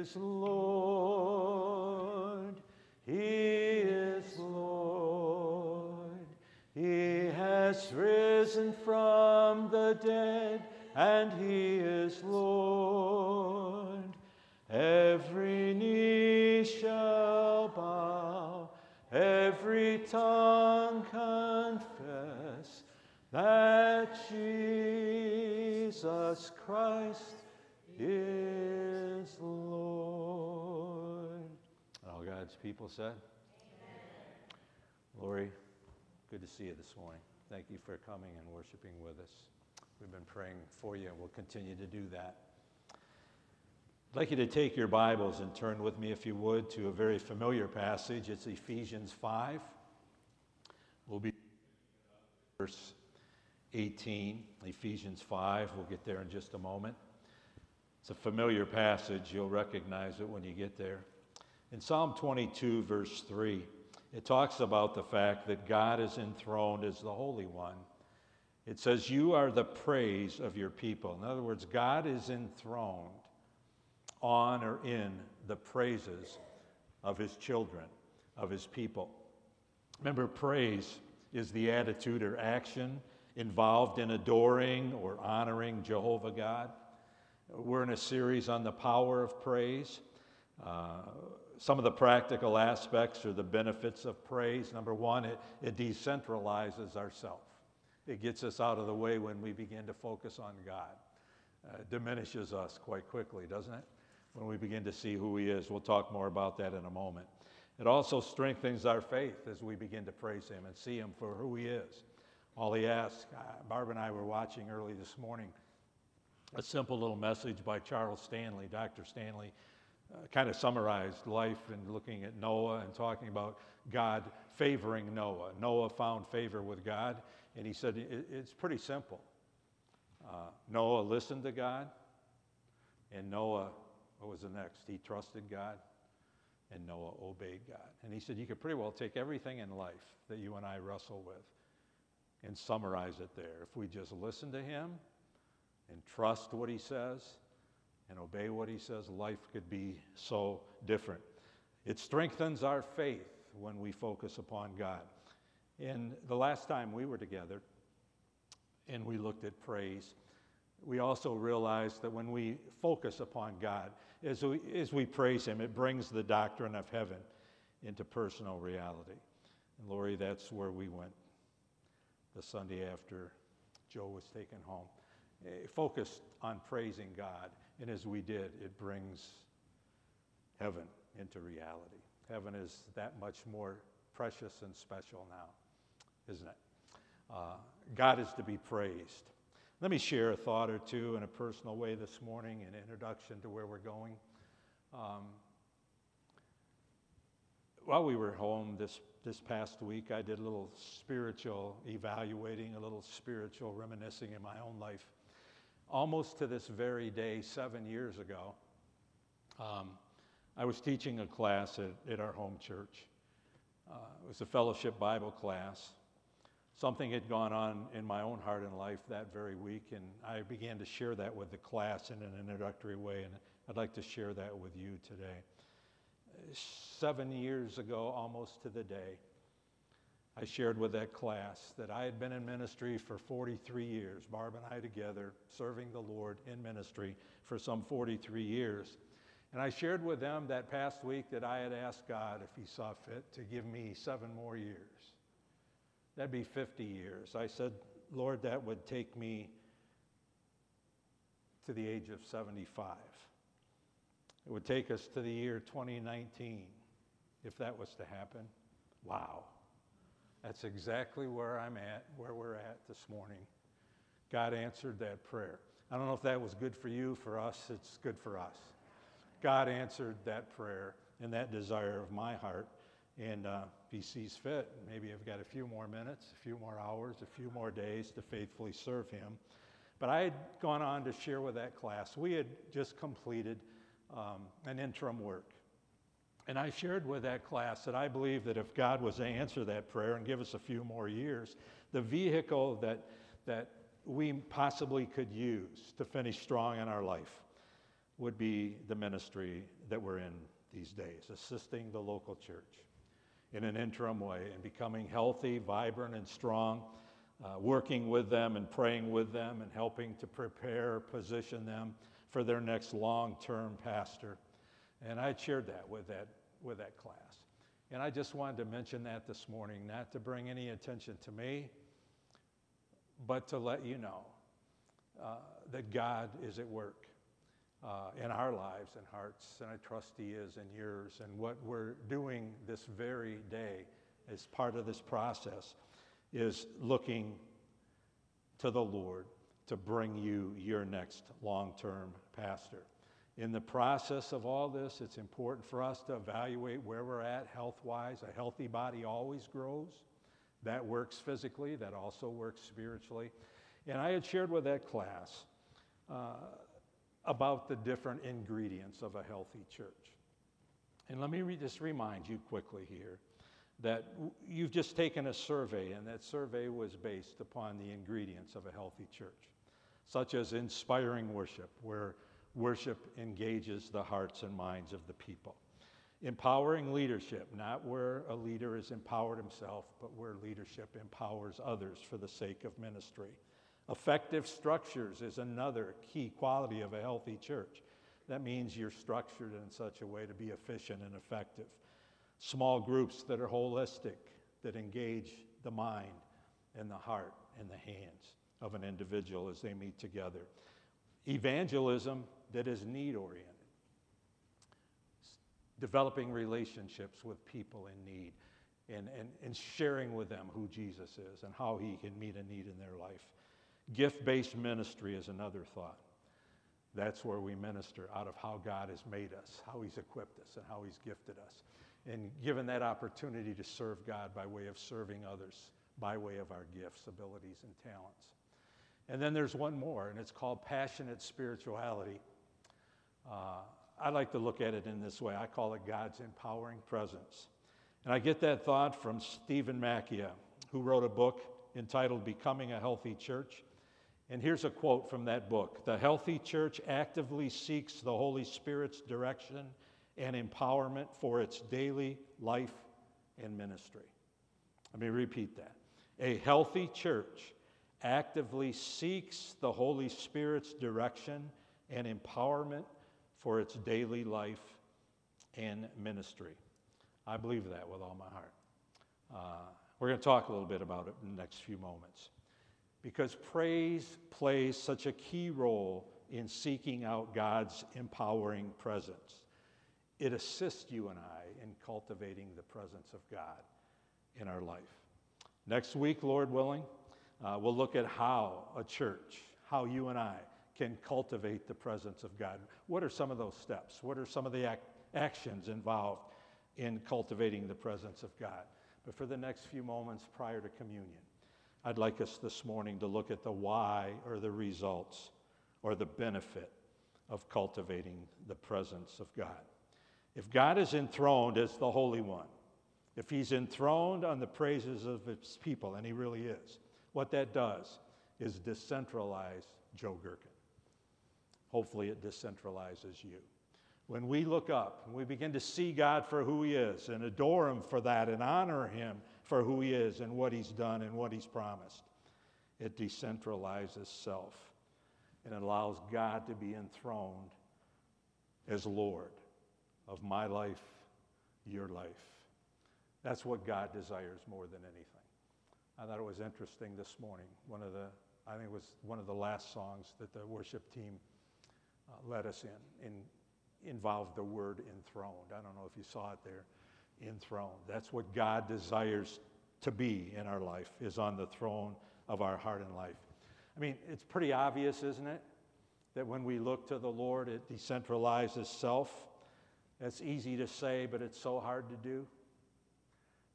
is Lord. He is Lord. He has risen from the dead, and He is Lord. Every knee shall bow, every tongue confess that Jesus Christ God's people said, Lori, good to see you this morning. Thank you for coming and worshiping with us. We've been praying for you, and we'll continue to do that. I'd like you to take your Bibles and turn with me, if you would, to a very familiar passage. It's Ephesians 5. We'll be verse 18, Ephesians 5. We'll get there in just a moment. It's a familiar passage. You'll recognize it when you get there. In Psalm 22, verse 3, it talks about the fact that God is enthroned as the Holy One. It says, You are the praise of your people. In other words, God is enthroned on or in the praises of his children, of his people. Remember, praise is the attitude or action involved in adoring or honoring Jehovah God. We're in a series on the power of praise. Uh, some of the practical aspects or the benefits of praise. Number one, it, it decentralizes ourselves. It gets us out of the way when we begin to focus on God. Uh, diminishes us quite quickly, doesn't it? when we begin to see who He is. We'll talk more about that in a moment. It also strengthens our faith as we begin to praise Him and see Him for who He is. All He asks, uh, Barb and I were watching early this morning a simple little message by Charles Stanley. Dr. Stanley uh, kind of summarized life and looking at Noah and talking about God favoring Noah. Noah found favor with God, and he said it, it's pretty simple. Uh, Noah listened to God, and Noah what was the next? He trusted God, and Noah obeyed God. And he said, You could pretty well take everything in life that you and I wrestle with and summarize it there. If we just listen to him and trust what he says and obey what he says, life could be so different. It strengthens our faith when we focus upon God. And the last time we were together and we looked at praise, we also realize that when we focus upon God, as we, as we praise Him, it brings the doctrine of heaven into personal reality. And Lori, that's where we went the Sunday after Joe was taken home. Eh, focused on praising God. And as we did, it brings heaven into reality. Heaven is that much more precious and special now, isn't it? Uh, God is to be praised. Let me share a thought or two in a personal way this morning, an introduction to where we're going. Um, while we were home this, this past week, I did a little spiritual evaluating, a little spiritual reminiscing in my own life. Almost to this very day, seven years ago, um, I was teaching a class at, at our home church. Uh, it was a fellowship Bible class something had gone on in my own heart and life that very week, and I began to share that with the class in an introductory way, and I'd like to share that with you today. Seven years ago, almost to the day, I shared with that class that I had been in ministry for 43 years, Barb and I together, serving the Lord in ministry for some 43 years. And I shared with them that past week that I had asked God if He saw fit to give me seven more years. That'd be 50 years. I said, Lord, that would take me to the age of 75. It would take us to the year 2019 if that was to happen. Wow. That's exactly where I'm at, where we're at this morning. God answered that prayer. I don't know if that was good for you, for us, it's good for us. God answered that prayer and that desire of my heart. And uh, if he sees fit, maybe I've got a few more minutes, a few more hours, a few more days to faithfully serve him. But I had gone on to share with that class. We had just completed um, an interim work. And I shared with that class that I believe that if God was to answer that prayer and give us a few more years, the vehicle that, that we possibly could use to finish strong in our life would be the ministry that we're in these days, assisting the local church in an interim way and becoming healthy, vibrant, and strong, uh, working with them and praying with them and helping to prepare, position them for their next long term pastor. And I shared that with that, with that class. And I just wanted to mention that this morning, not to bring any attention to me, but to let you know uh, that God is at work uh, in our lives and hearts, and I trust He is in yours. And what we're doing this very day as part of this process is looking to the Lord to bring you your next long term pastor. In the process of all this, it's important for us to evaluate where we're at health wise. A healthy body always grows. That works physically, that also works spiritually. And I had shared with that class uh, about the different ingredients of a healthy church. And let me re- just remind you quickly here that w- you've just taken a survey, and that survey was based upon the ingredients of a healthy church, such as inspiring worship, where worship engages the hearts and minds of the people. Empowering leadership, not where a leader is empowered himself, but where leadership empowers others for the sake of ministry. Effective structures is another key quality of a healthy church. That means you're structured in such a way to be efficient and effective. Small groups that are holistic, that engage the mind and the heart and the hands of an individual as they meet together. Evangelism that is need oriented, developing relationships with people in need and, and, and sharing with them who Jesus is and how he can meet a need in their life. Gift based ministry is another thought. That's where we minister out of how God has made us, how He's equipped us, and how He's gifted us. And given that opportunity to serve God by way of serving others, by way of our gifts, abilities, and talents. And then there's one more, and it's called passionate spirituality. Uh, I like to look at it in this way I call it God's empowering presence. And I get that thought from Stephen Macchia, who wrote a book entitled Becoming a Healthy Church. And here's a quote from that book The healthy church actively seeks the Holy Spirit's direction and empowerment for its daily life and ministry. Let me repeat that. A healthy church actively seeks the Holy Spirit's direction and empowerment for its daily life and ministry. I believe that with all my heart. Uh, we're going to talk a little bit about it in the next few moments because praise plays such a key role in seeking out God's empowering presence. It assists you and I in cultivating the presence of God in our life. Next week, Lord willing, uh, we'll look at how a church, how you and I can cultivate the presence of God. What are some of those steps? What are some of the ac- actions involved in cultivating the presence of God? But for the next few moments prior to communion, I'd like us this morning to look at the why or the results or the benefit of cultivating the presence of God. If God is enthroned as the Holy One, if He's enthroned on the praises of His people, and He really is, what that does is decentralize Joe Gherkin. Hopefully, it decentralizes you. When we look up and we begin to see God for who He is and adore Him for that and honor Him for who he is and what he's done and what he's promised. It decentralizes self and allows God to be enthroned as Lord of my life, your life. That's what God desires more than anything. I thought it was interesting this morning. One of the, I think it was one of the last songs that the worship team uh, led us in, in, involved the word enthroned. I don't know if you saw it there enthroned. That's what God desires to be in our life, is on the throne of our heart and life. I mean, it's pretty obvious, isn't it? That when we look to the Lord, it decentralizes self. That's easy to say, but it's so hard to do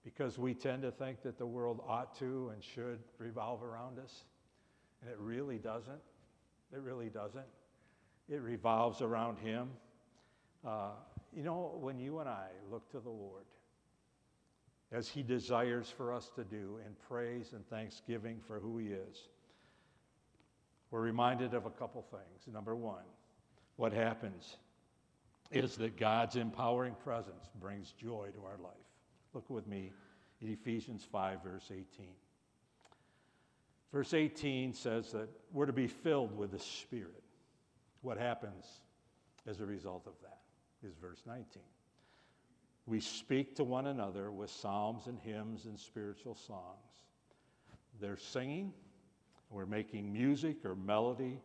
because we tend to think that the world ought to and should revolve around us. And it really doesn't. It really doesn't. It revolves around Him. Uh, you know, when you and I look to the Lord, as He desires for us to do in praise and thanksgiving for who He is, we're reminded of a couple things. Number one, what happens is that God's empowering presence brings joy to our life. Look with me in Ephesians 5, verse 18. Verse 18 says that we're to be filled with the Spirit. What happens as a result of that is verse 19. We speak to one another with psalms and hymns and spiritual songs. They're singing, we're making music or melody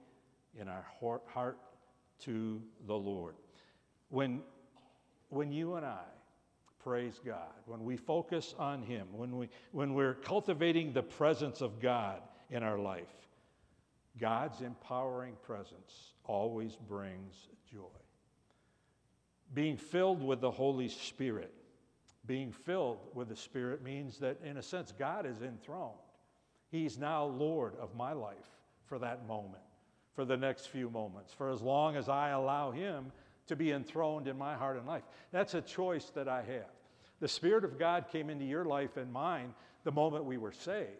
in our heart to the Lord. When, when you and I praise God, when we focus on Him, when, we, when we're cultivating the presence of God in our life, God's empowering presence always brings joy. Being filled with the Holy Spirit, being filled with the Spirit means that, in a sense, God is enthroned. He's now Lord of my life for that moment, for the next few moments, for as long as I allow Him to be enthroned in my heart and life. That's a choice that I have. The Spirit of God came into your life and mine the moment we were saved,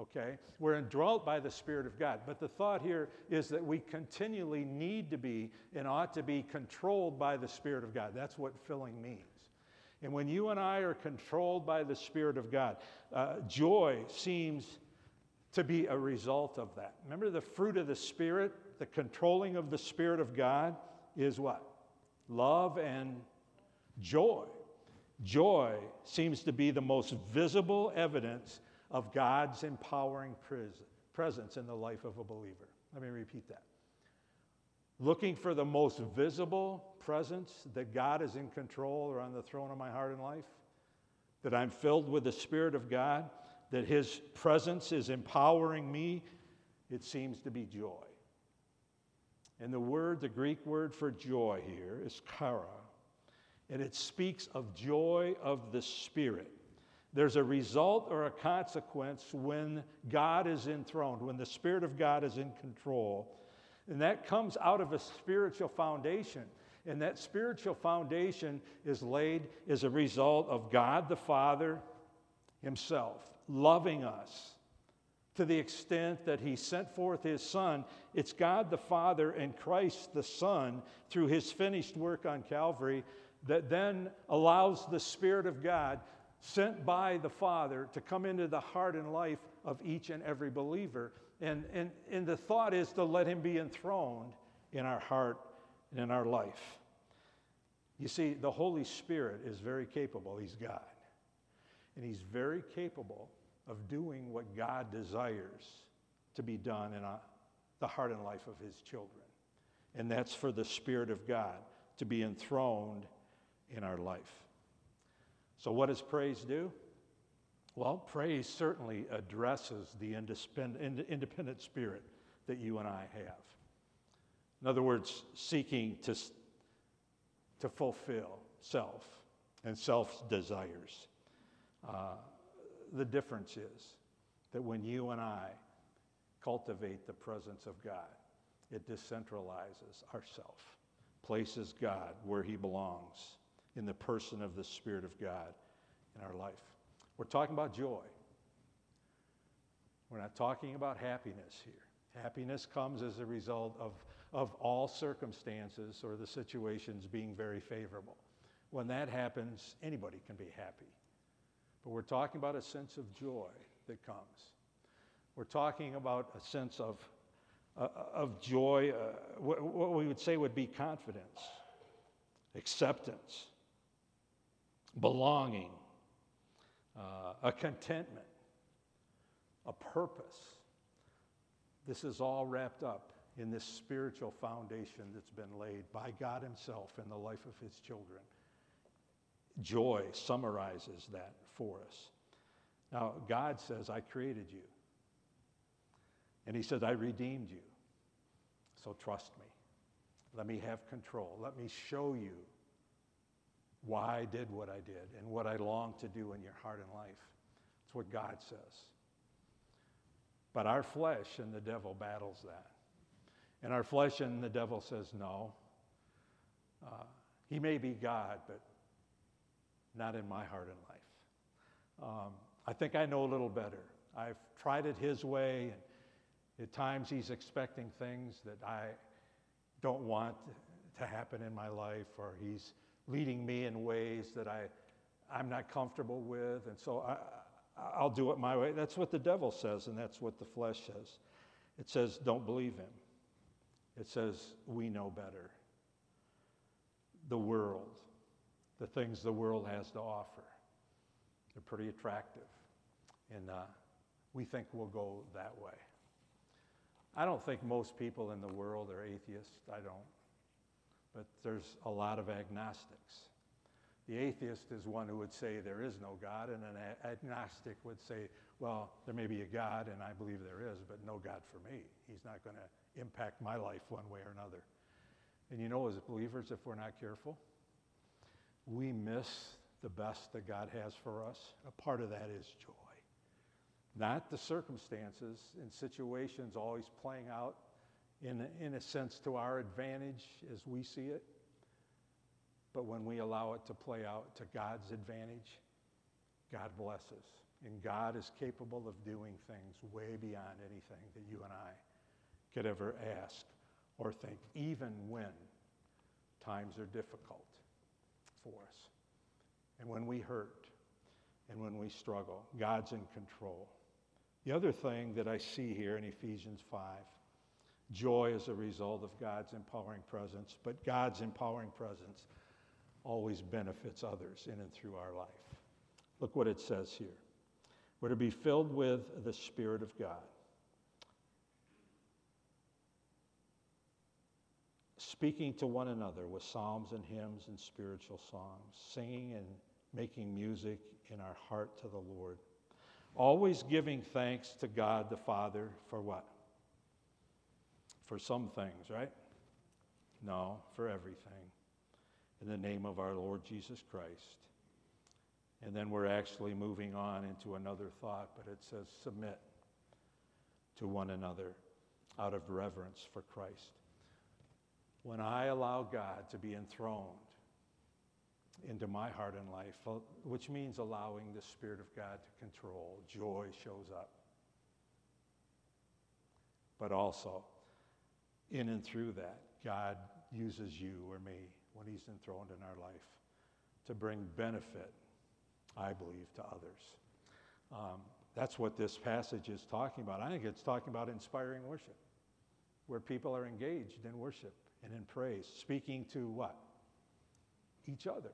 okay? We're indwelt by the Spirit of God. But the thought here is that we continually need to be and ought to be controlled by the Spirit of God. That's what filling means. And when you and I are controlled by the Spirit of God, uh, joy seems to be a result of that. Remember the fruit of the Spirit, the controlling of the Spirit of God is what? love and joy. Joy seems to be the most visible evidence of God's empowering presence in the life of a believer. Let me repeat that. Looking for the most visible presence that God is in control or on the throne of my heart and life, that I'm filled with the Spirit of God, that His presence is empowering me, it seems to be joy. And the word, the Greek word for joy here is chara, and it speaks of joy of the Spirit. There's a result or a consequence when God is enthroned, when the Spirit of God is in control. And that comes out of a spiritual foundation. And that spiritual foundation is laid as a result of God the Father Himself loving us to the extent that he sent forth his Son. It's God the Father and Christ the Son through his finished work on Calvary that then allows the Spirit of God sent by the Father to come into the heart and life of each and every believer. And, and, and the thought is to let him be enthroned in our heart and in our life. You see, the Holy Spirit is very capable. He's God. And he's very capable of doing what God desires to be done in a, the heart and life of his children. And that's for the Spirit of God to be enthroned in our life. So, what does praise do? Well, praise certainly addresses the independent spirit that you and I have. In other words, seeking to, to fulfill self and self's desires. Uh, the difference is that when you and I cultivate the presence of God, it decentralizes ourself, places God where he belongs in the person of the Spirit of God in our life. We're talking about joy. We're not talking about happiness here. Happiness comes as a result of, of all circumstances or the situations being very favorable. When that happens, anybody can be happy. But we're talking about a sense of joy that comes. We're talking about a sense of, uh, of joy, uh, what, what we would say would be confidence, acceptance, belonging, uh, a contentment, a purpose. This is all wrapped up in this spiritual foundation that's been laid by God Himself in the life of His children. Joy summarizes that for us. Now, God says, I created you. And He says, I redeemed you. So trust me. Let me have control. Let me show you why I did what I did and what I long to do in your heart and life. It's what God says. But our flesh and the devil battles that. And our flesh and the devil says, no. Uh, he may be God, but not in my heart and life. Um, I think I know a little better. I've tried it his way, and at times he's expecting things that I don't want to happen in my life, or He's leading me in ways that I, I'm not comfortable with, and so I, I'll do it my way. That's what the devil says, and that's what the flesh says. It says, don't believe him. It says, we know better. The world, the things the world has to offer, they're pretty attractive. And uh, we think we'll go that way. I don't think most people in the world are atheists. I don't. But there's a lot of agnostics. The atheist is one who would say there is no God, and an agnostic would say, well, there may be a God, and I believe there is, but no God for me. He's not going to impact my life one way or another. And you know, as believers, if we're not careful, we miss the best that God has for us. A part of that is joy. Not the circumstances and situations always playing out in, in a sense to our advantage as we see it, but when we allow it to play out to God's advantage, God blesses. And God is capable of doing things way beyond anything that you and I could ever ask or think, even when times are difficult for us. And when we hurt and when we struggle, God's in control. The other thing that I see here in Ephesians 5 joy is a result of God's empowering presence, but God's empowering presence always benefits others in and through our life. Look what it says here. We're to be filled with the Spirit of God. Speaking to one another with psalms and hymns and spiritual songs, singing and making music in our heart to the Lord. Always giving thanks to God the Father for what? For some things, right? No, for everything in the name of our Lord Jesus Christ. And then we're actually moving on into another thought, but it says submit to one another out of reverence for Christ. When I allow God to be enthroned into my heart and life, which means allowing the Spirit of God to control, joy shows up. But also, in and through that, God uses you or me when He's enthroned in our life to bring benefit, I believe, to others. Um, that's what this passage is talking about. I think it's talking about inspiring worship, where people are engaged in worship and in praise, speaking to what? Each other,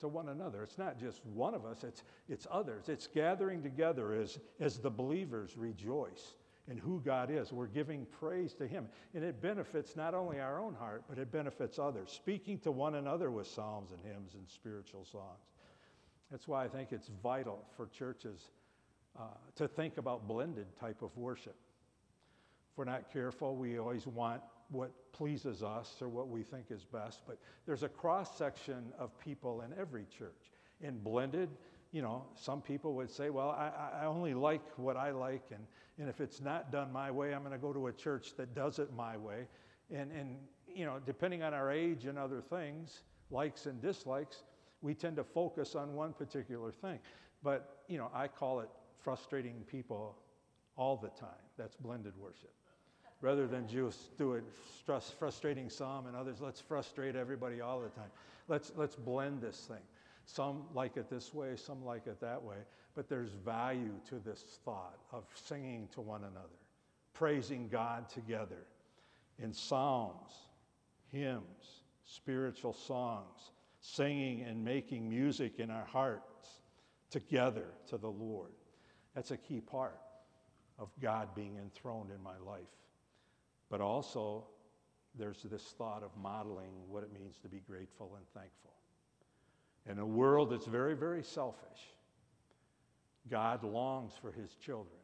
to one another. It's not just one of us, it's, it's others. It's gathering together as, as the believers rejoice and who God is. We're giving praise to Him. And it benefits not only our own heart, but it benefits others, speaking to one another with psalms and hymns and spiritual songs. That's why I think it's vital for churches uh, to think about blended type of worship. If we're not careful, we always want what pleases us or what we think is best, but there's a cross section of people in every church. In blended, you know, some people would say, well, I, I only like what I like, and, and if it's not done my way, I'm going to go to a church that does it my way. And, and, you know, depending on our age and other things, likes and dislikes, we tend to focus on one particular thing. But, you know, I call it frustrating people all the time. That's blended worship. Rather than just do it frustrating some and others, let's frustrate everybody all the time. Let's, let's blend this thing. Some like it this way, some like it that way. But there's value to this thought of singing to one another, praising God together in psalms, hymns, spiritual songs, singing and making music in our hearts together to the Lord. That's a key part of God being enthroned in my life. But also, there's this thought of modeling what it means to be grateful and thankful. In a world that's very, very selfish, God longs for his children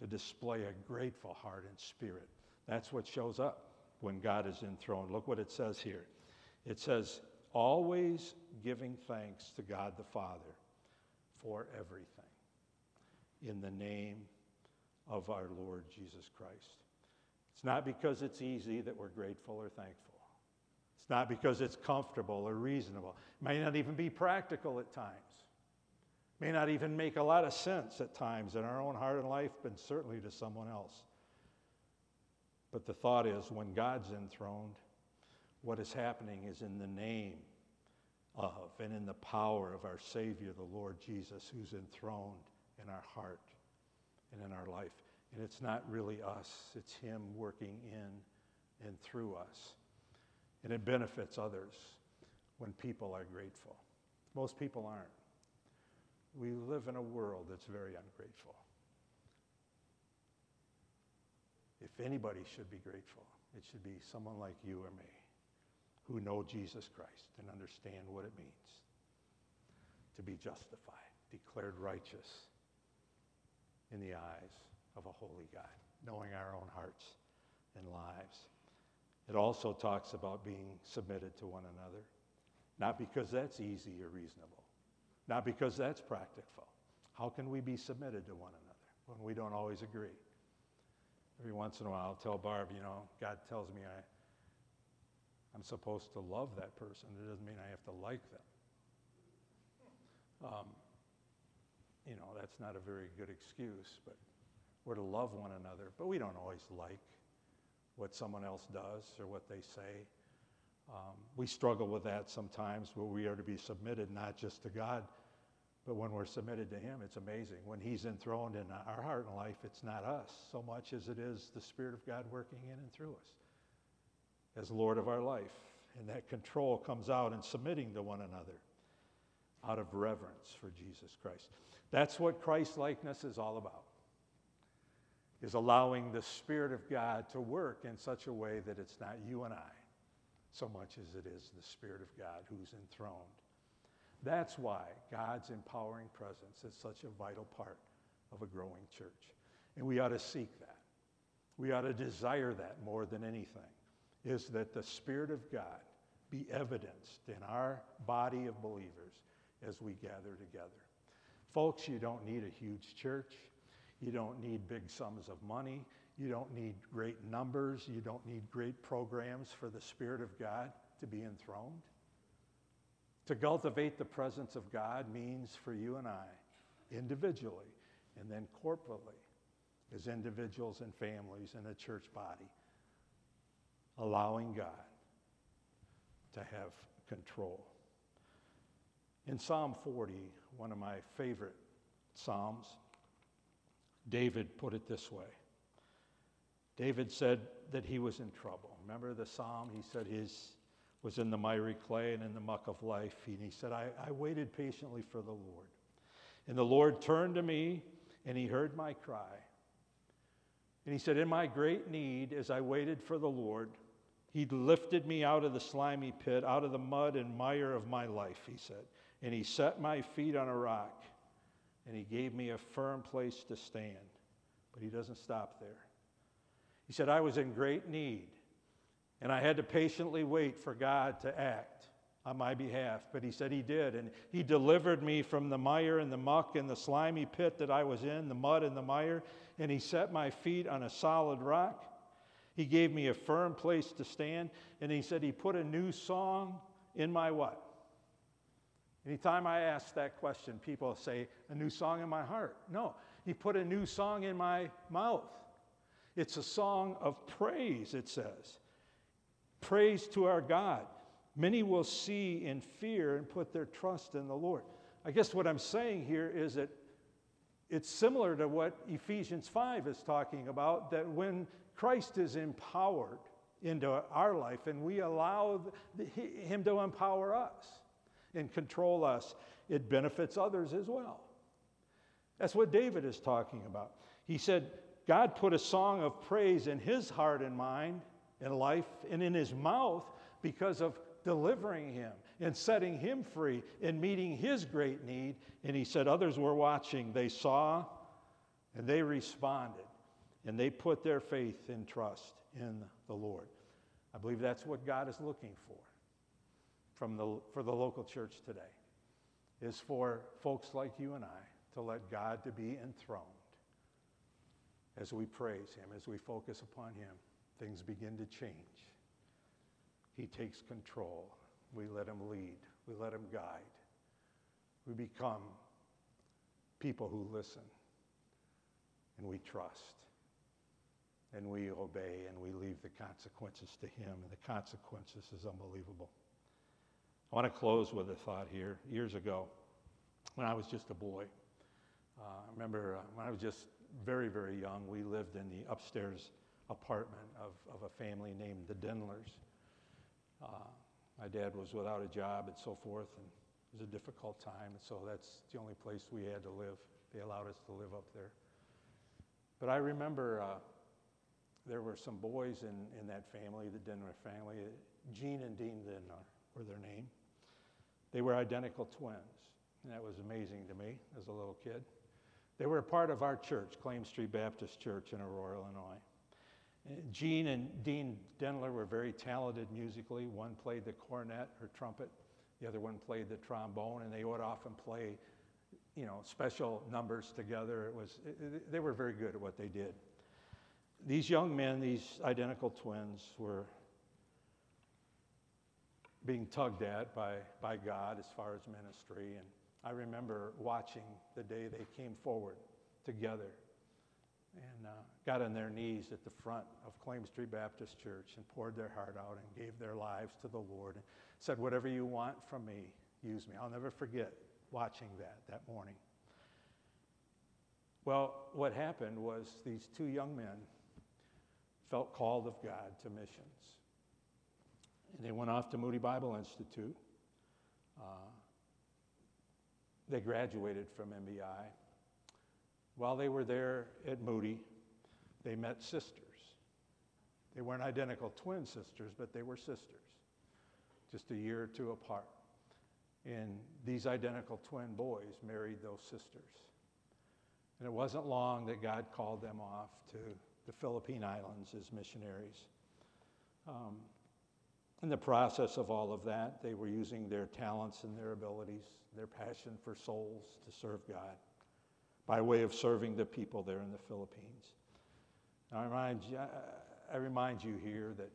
to display a grateful heart and spirit. That's what shows up when God is enthroned. Look what it says here. It says, always giving thanks to God the Father for everything in the name of our Lord Jesus Christ. It's not because it's easy that we're grateful or thankful. It's not because it's comfortable or reasonable. It may not even be practical at times. May not even make a lot of sense at times in our own heart and life, but certainly to someone else. But the thought is when God's enthroned, what is happening is in the name of and in the power of our Savior, the Lord Jesus, who's enthroned in our heart and in our life. And it's not really us, it's Him working in and through us. And it benefits others when people are grateful. Most people aren't. We live in a world that's very ungrateful. If anybody should be grateful, it should be someone like you or me who know Jesus Christ and understand what it means to be justified, declared righteous in the eyes of a holy God, knowing our own hearts and lives. It also talks about being submitted to one another, not because that's easy or reasonable, not because that's practical. How can we be submitted to one another when we don't always agree? Every once in a while, I'll tell Barb, you know, God tells me I, I'm supposed to love that person. It doesn't mean I have to like them. Um, you know, that's not a very good excuse, but we're to love one another. But we don't always like what someone else does or what they say. Um, we struggle with that sometimes where we are to be submitted not just to God, but when we're submitted to Him, it's amazing. When He's enthroned in our heart and life, it's not us so much as it is the Spirit of God working in and through us as Lord of our life. And that control comes out in submitting to one another out of reverence for Jesus Christ. That's what Christ likeness is all about. Is allowing the Spirit of God to work in such a way that it's not you and I so much as it is the Spirit of God who's enthroned. That's why God's empowering presence is such a vital part of a growing church. And we ought to seek that. We ought to desire that more than anything, is that the Spirit of God be evidenced in our body of believers as we gather together. Folks, you don't need a huge church. You don't need big sums of money. You don't need great numbers. You don't need great programs for the Spirit of God to be enthroned. To cultivate the presence of God means for you and I, individually and then corporately, as individuals and families in a church body, allowing God to have control. In Psalm 40, one of my favorite Psalms, David put it this way. David said that he was in trouble. Remember the psalm? He said his was in the miry clay and in the muck of life. And he said, I, I waited patiently for the Lord. And the Lord turned to me and he heard my cry. And he said, In my great need, as I waited for the Lord, he lifted me out of the slimy pit, out of the mud and mire of my life, he said. And he set my feet on a rock, and he gave me a firm place to stand. But he doesn't stop there. He said, I was in great need, and I had to patiently wait for God to act on my behalf. But he said he did, and he delivered me from the mire and the muck and the slimy pit that I was in, the mud and the mire, and he set my feet on a solid rock. He gave me a firm place to stand, and he said he put a new song in my what? Anytime I ask that question, people say, a new song in my heart. No, he put a new song in my mouth. It's a song of praise, it says. Praise to our God. Many will see in fear and put their trust in the Lord. I guess what I'm saying here is that it's similar to what Ephesians 5 is talking about that when Christ is empowered into our life and we allow Him to empower us and control us, it benefits others as well. That's what David is talking about. He said, God put a song of praise in his heart and mind and life and in his mouth because of delivering him and setting him free and meeting his great need. And he said, Others were watching. They saw and they responded and they put their faith and trust in the Lord. I believe that's what God is looking for from the, for the local church today, is for folks like you and I to let God to be enthroned as we praise him, as we focus upon him, things begin to change. He takes control. We let him lead. We let him guide. We become people who listen and we trust and we obey and we leave the consequences to Him, and the consequences is unbelievable. I want to close with a thought here. Years ago, when I was just a boy, uh, I remember uh, when I was just very, very young, we lived in the upstairs apartment of, of a family named the Denlers. Uh, my dad was without a job and so forth, and it was a difficult time, and so that's the only place we had to live. They allowed us to live up there. But I remember uh, there were some boys in, in that family, the Denler family. Gene and Dean Denler were their name. They were identical twins, and that was amazing to me as a little kid. They were a part of our church, Claim Street Baptist Church in Aurora, Illinois. Uh, Gene and Dean Denler were very talented musically. One played the cornet or trumpet, the other one played the trombone, and they would often play, you know, special numbers together. It was, they were very good at what they did. These young men, these identical twins, were being tugged at by, by God as far as ministry. And I remember watching the day they came forward together and uh, got on their knees at the front of Claim Street Baptist Church and poured their heart out and gave their lives to the Lord and said, Whatever you want from me, use me. I'll never forget watching that that morning. Well, what happened was these two young men felt called of God to missions. And they went off to Moody Bible Institute. Uh, they graduated from MBI. While they were there at Moody, they met sisters. They weren't identical twin sisters, but they were sisters, just a year or two apart. And these identical twin boys married those sisters. And it wasn't long that God called them off to the Philippine Islands as missionaries. Um, in the process of all of that, they were using their talents and their abilities, their passion for souls to serve God by way of serving the people there in the Philippines. Now, I remind you, I remind you here that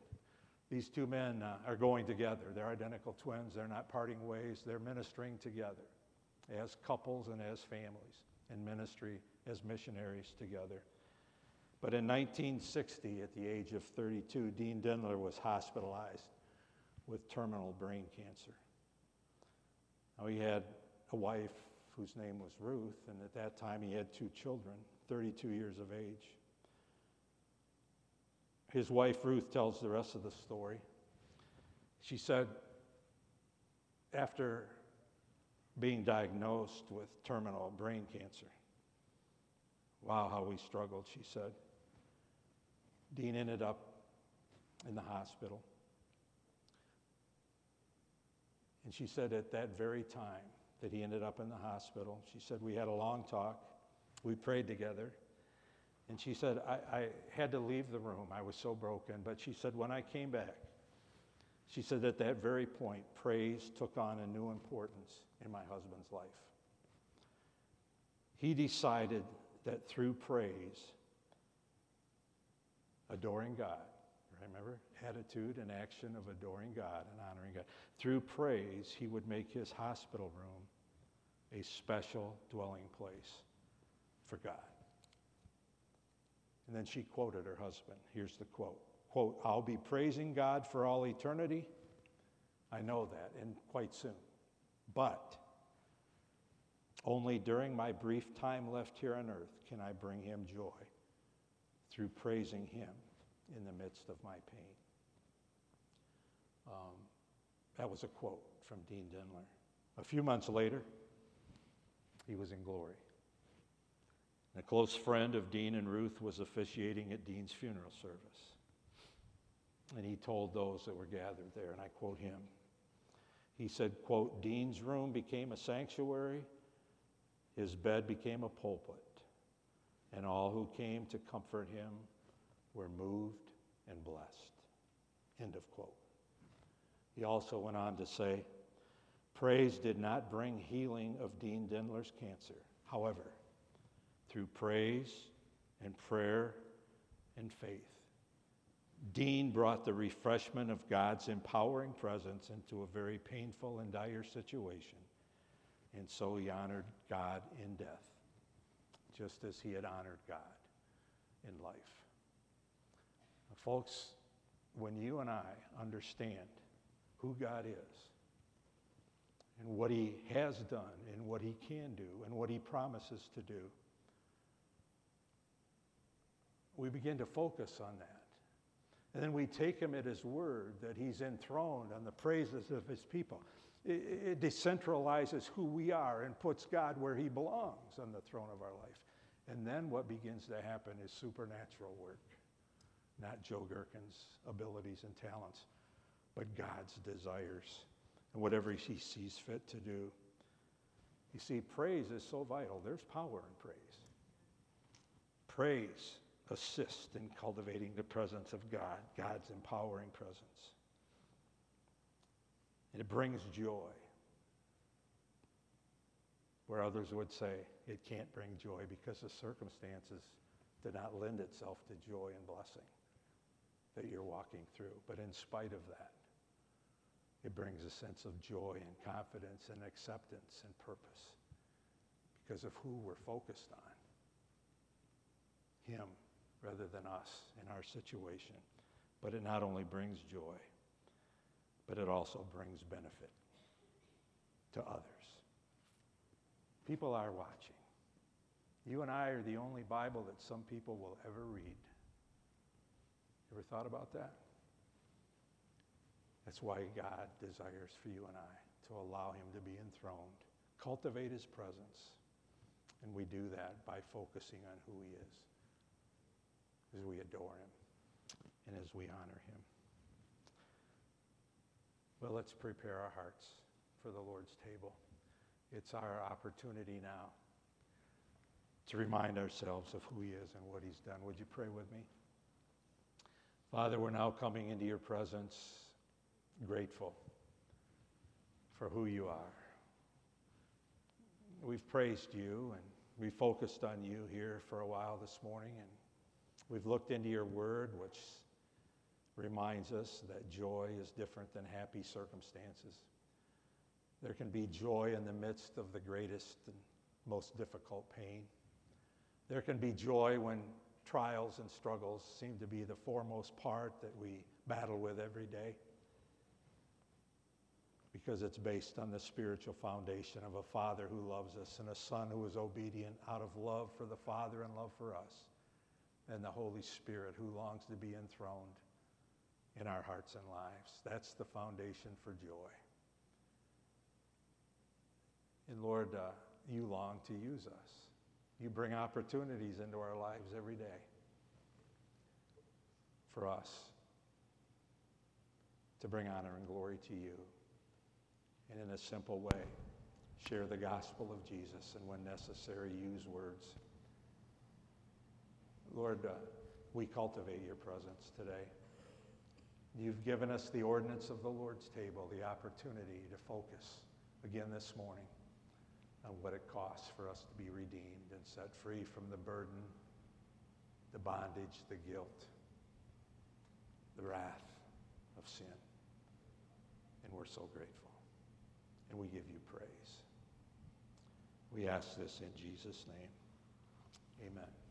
these two men uh, are going together. They're identical twins. They're not parting ways. They're ministering together as couples and as families in ministry as missionaries together. But in 1960, at the age of 32, Dean Denler was hospitalized with terminal brain cancer. Now, he had a wife whose name was Ruth, and at that time he had two children, 32 years of age. His wife, Ruth, tells the rest of the story. She said, after being diagnosed with terminal brain cancer, wow, how we struggled, she said. Dean ended up in the hospital. And she said at that very time that he ended up in the hospital, she said, We had a long talk. We prayed together. And she said, I, I, had to leave the room. I was so broken. But she said, when I came back, she said, at that very point, praise took on a new importance in my husband's life. He decided that through praise, adoring God, remember? Attitude and action of adoring God and honoring God. Through praise, he would make his hospital room a special dwelling place for God. And then she quoted her husband. Here's the quote quote, I'll be praising God for all eternity. I know that, and quite soon. But only during my brief time left here on earth can I bring him joy through praising him in the midst of my pain. Um, that was a quote from Dean Denler. A few months later, he was in glory. And a close friend of Dean and Ruth was officiating at Dean's funeral service. And he told those that were gathered there, and I quote him. He said, quote, Dean's room became a sanctuary, his bed became a pulpit, and all who came to comfort him were moved and blessed. End of quote. He also went on to say, Praise did not bring healing of Dean Denler's cancer. However, through praise and prayer and faith, Dean brought the refreshment of God's empowering presence into a very painful and dire situation. And so he honored God in death, just as he had honored God in life. Folks, when you and I understand who God is and what He has done and what He can do and what He promises to do, we begin to focus on that. And then we take Him at His word that He's enthroned on the praises of His people. It, it decentralizes who we are and puts God where He belongs on the throne of our life. And then what begins to happen is supernatural work not Joe Gherkin's abilities and talents, but God's desires and whatever he sees fit to do. You see, praise is so vital. There's power in praise. Praise assists in cultivating the presence of God, God's empowering presence. And it brings joy where others would say it can't bring joy because the circumstances did not lend itself to joy and blessing that you're walking through. But in spite of that, it brings a sense of joy and confidence and acceptance and purpose because of who we're focused on Him rather than us in our situation. But it not only brings joy, but it also brings benefit to others. People are watching. You and I are the only Bible that some people will ever read. Ever thought about that? That's why God desires for you and I to allow him to be enthroned, cultivate his presence. And we do that by focusing on who he is, as we adore him and as we honor him. Well, let's prepare our hearts for the Lord's table. It's our opportunity now to remind ourselves of who he is and what he's done. Would you pray with me? Father, we're now coming into your presence grateful for who you are. We've praised you and we focused on you here for a while this morning, and we've looked into your word, which reminds us that joy is different than happy circumstances. There can be joy in the midst of the greatest and most difficult pain. There can be joy when trials and struggles seem to be the foremost part that we battle with every day because it's based on the spiritual foundation of a father who loves us and a son who is obedient out of love for the father and love for us and the holy spirit who longs to be enthroned in our hearts and lives. That's the foundation for joy. And lord uh, you long to use us you bring opportunities into our lives every day for us to bring honor and glory to you. And in a simple way, share the gospel of Jesus and when necessary, use words. Lord, uh, we cultivate your presence today. You've given us the ordinance of the Lord's table, the opportunity to focus again this morning on what it costs for us to be redeemed and set free from the burden, the bondage, the guilt, the wrath of sin. And we're so grateful. And we give you praise. We ask this in Jesus' name. Amen.